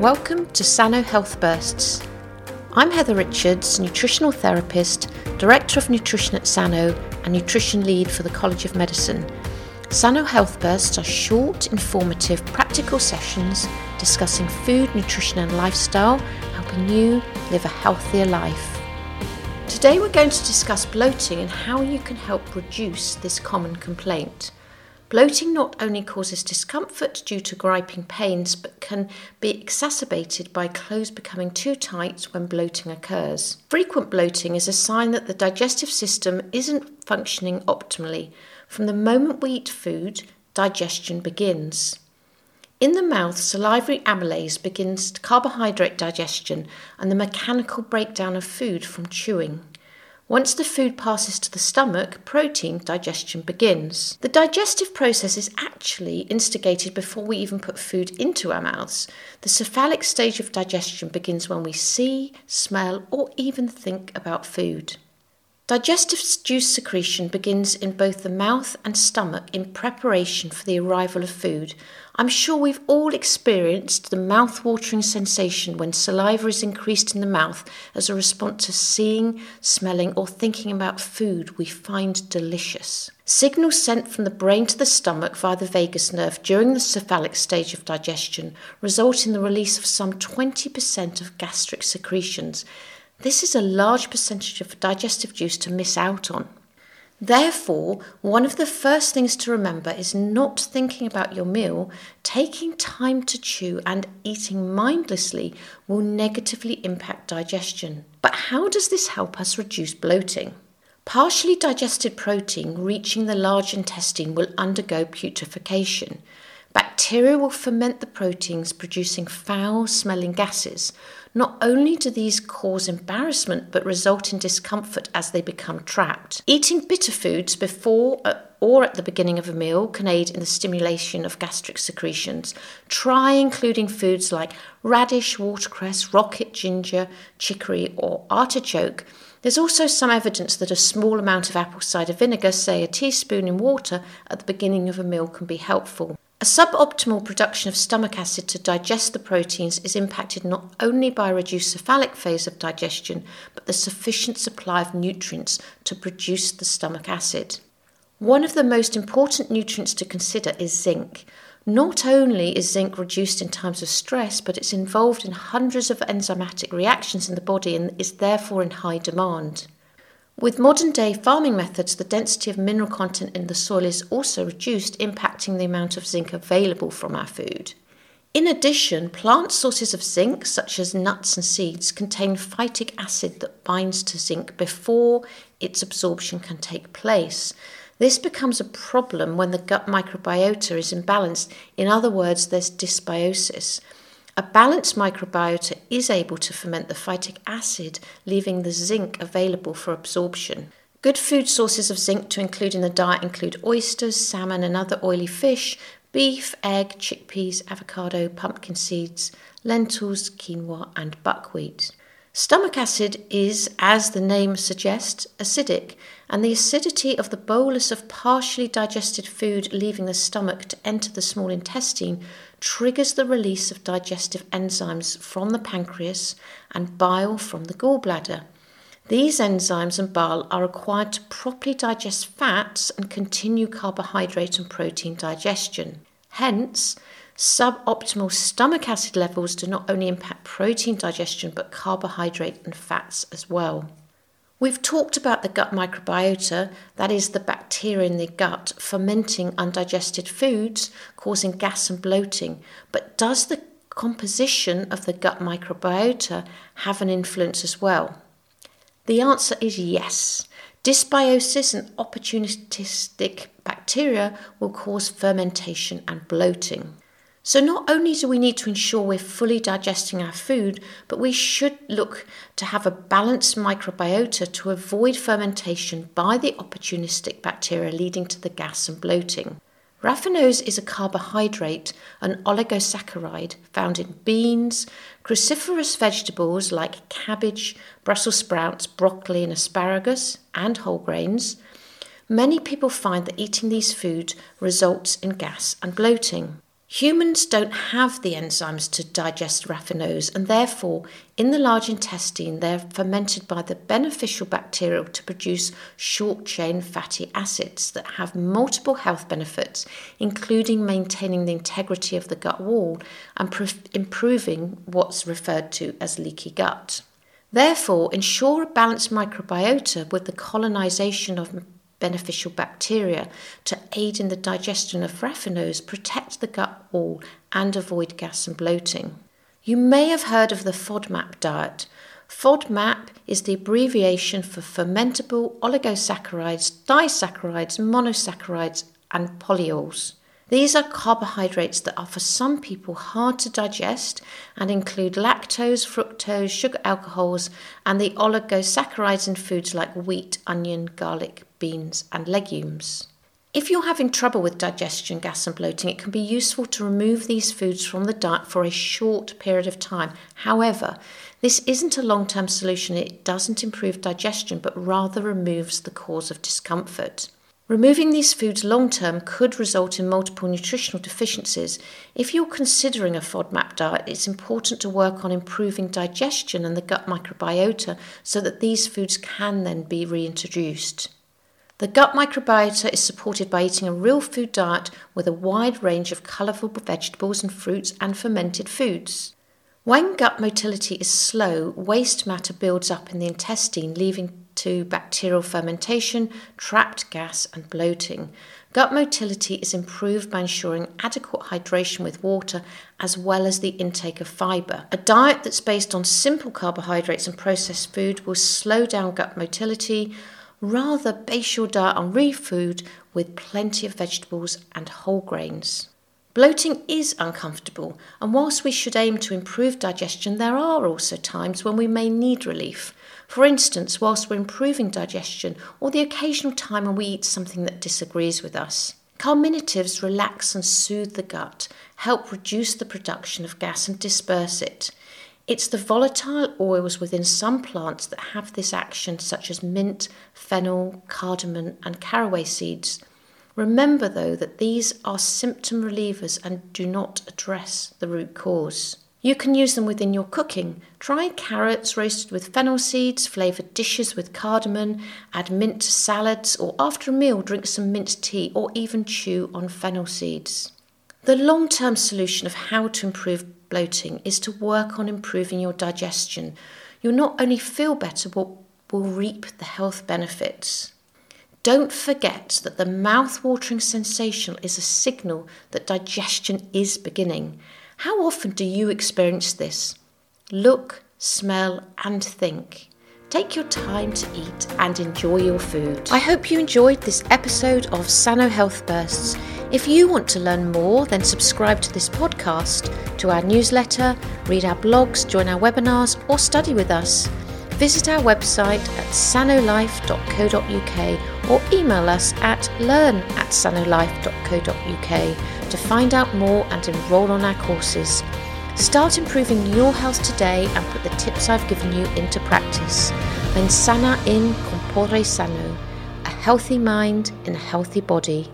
Welcome to Sano Health Bursts. I'm Heather Richards, nutritional therapist, director of nutrition at Sano, and nutrition lead for the College of Medicine. Sano Health Bursts are short, informative, practical sessions discussing food, nutrition, and lifestyle, helping you live a healthier life. Today, we're going to discuss bloating and how you can help reduce this common complaint. Bloating not only causes discomfort due to griping pains, but can be exacerbated by clothes becoming too tight when bloating occurs. Frequent bloating is a sign that the digestive system isn't functioning optimally. From the moment we eat food, digestion begins. In the mouth, salivary amylase begins carbohydrate digestion and the mechanical breakdown of food from chewing. Once the food passes to the stomach, protein digestion begins. The digestive process is actually instigated before we even put food into our mouths. The cephalic stage of digestion begins when we see, smell, or even think about food. Digestive juice secretion begins in both the mouth and stomach in preparation for the arrival of food. I'm sure we've all experienced the mouth-watering sensation when saliva is increased in the mouth as a response to seeing, smelling, or thinking about food we find delicious. Signals sent from the brain to the stomach via the vagus nerve during the cephalic stage of digestion result in the release of some 20% of gastric secretions. This is a large percentage of digestive juice to miss out on. Therefore, one of the first things to remember is not thinking about your meal, taking time to chew, and eating mindlessly will negatively impact digestion. But how does this help us reduce bloating? Partially digested protein reaching the large intestine will undergo putrefaction. Bacteria will ferment the proteins, producing foul smelling gases. Not only do these cause embarrassment, but result in discomfort as they become trapped. Eating bitter foods before or at the beginning of a meal can aid in the stimulation of gastric secretions. Try including foods like radish, watercress, rocket ginger, chicory, or artichoke. There's also some evidence that a small amount of apple cider vinegar, say a teaspoon in water, at the beginning of a meal can be helpful. A suboptimal production of stomach acid to digest the proteins is impacted not only by a reduced cephalic phase of digestion, but the sufficient supply of nutrients to produce the stomach acid. One of the most important nutrients to consider is zinc. Not only is zinc reduced in times of stress, but it's involved in hundreds of enzymatic reactions in the body and is therefore in high demand. With modern day farming methods, the density of mineral content in the soil is also reduced, impacting the amount of zinc available from our food. In addition, plant sources of zinc, such as nuts and seeds, contain phytic acid that binds to zinc before its absorption can take place. This becomes a problem when the gut microbiota is imbalanced. In other words, there's dysbiosis. A balanced microbiota is able to ferment the phytic acid, leaving the zinc available for absorption. Good food sources of zinc to include in the diet include oysters, salmon, and other oily fish, beef, egg, chickpeas, avocado, pumpkin seeds, lentils, quinoa, and buckwheat. Stomach acid is, as the name suggests, acidic, and the acidity of the bolus of partially digested food leaving the stomach to enter the small intestine triggers the release of digestive enzymes from the pancreas and bile from the gallbladder. These enzymes and bile are required to properly digest fats and continue carbohydrate and protein digestion. Hence, suboptimal stomach acid levels do not only impact protein digestion but carbohydrate and fats as well. We've talked about the gut microbiota, that is, the bacteria in the gut fermenting undigested foods, causing gas and bloating. But does the composition of the gut microbiota have an influence as well? The answer is yes. Dysbiosis and opportunistic bacteria will cause fermentation and bloating. So, not only do we need to ensure we're fully digesting our food, but we should look to have a balanced microbiota to avoid fermentation by the opportunistic bacteria leading to the gas and bloating. Raffinose is a carbohydrate, an oligosaccharide found in beans, cruciferous vegetables like cabbage, Brussels sprouts, broccoli, and asparagus, and whole grains. Many people find that eating these foods results in gas and bloating. Humans don't have the enzymes to digest raffinose, and therefore, in the large intestine, they're fermented by the beneficial bacteria to produce short chain fatty acids that have multiple health benefits, including maintaining the integrity of the gut wall and improving what's referred to as leaky gut. Therefore, ensure a balanced microbiota with the colonization of beneficial bacteria to aid in the digestion of raffinose, protect the gut wall, and avoid gas and bloating. You may have heard of the FODMAP diet. FODMAP is the abbreviation for fermentable oligosaccharides, disaccharides, monosaccharides, and polyols. These are carbohydrates that are for some people hard to digest and include lactose, fructose, sugar alcohols, and the oligosaccharides in foods like wheat, onion, garlic, beans, and legumes. If you're having trouble with digestion, gas, and bloating, it can be useful to remove these foods from the diet for a short period of time. However, this isn't a long term solution. It doesn't improve digestion, but rather removes the cause of discomfort. Removing these foods long term could result in multiple nutritional deficiencies. If you're considering a FODMAP diet, it's important to work on improving digestion and the gut microbiota so that these foods can then be reintroduced. The gut microbiota is supported by eating a real food diet with a wide range of colourful vegetables and fruits and fermented foods. When gut motility is slow, waste matter builds up in the intestine, leaving to bacterial fermentation, trapped gas, and bloating. Gut motility is improved by ensuring adequate hydration with water as well as the intake of fibre. A diet that's based on simple carbohydrates and processed food will slow down gut motility. Rather, base your diet on real food with plenty of vegetables and whole grains. Bloating is uncomfortable, and whilst we should aim to improve digestion, there are also times when we may need relief. For instance, whilst we're improving digestion, or the occasional time when we eat something that disagrees with us. Carminatives relax and soothe the gut, help reduce the production of gas and disperse it. It's the volatile oils within some plants that have this action, such as mint, fennel, cardamom, and caraway seeds. Remember, though, that these are symptom relievers and do not address the root cause. You can use them within your cooking. Try carrots roasted with fennel seeds, flavour dishes with cardamom, add mint to salads, or after a meal, drink some mint tea or even chew on fennel seeds. The long term solution of how to improve bloating is to work on improving your digestion. You'll not only feel better, but will reap the health benefits. Don't forget that the mouth-watering sensation is a signal that digestion is beginning. How often do you experience this? Look, smell, and think. Take your time to eat and enjoy your food. I hope you enjoyed this episode of Sano Health Bursts. If you want to learn more, then subscribe to this podcast, to our newsletter, read our blogs, join our webinars, or study with us. Visit our website at sanolife.co.uk or email us at learn at sanolife.co.uk to find out more and enrol on our courses. Start improving your health today and put the tips I've given you into practice. Mens sana in corpore sano, a healthy mind in a healthy body.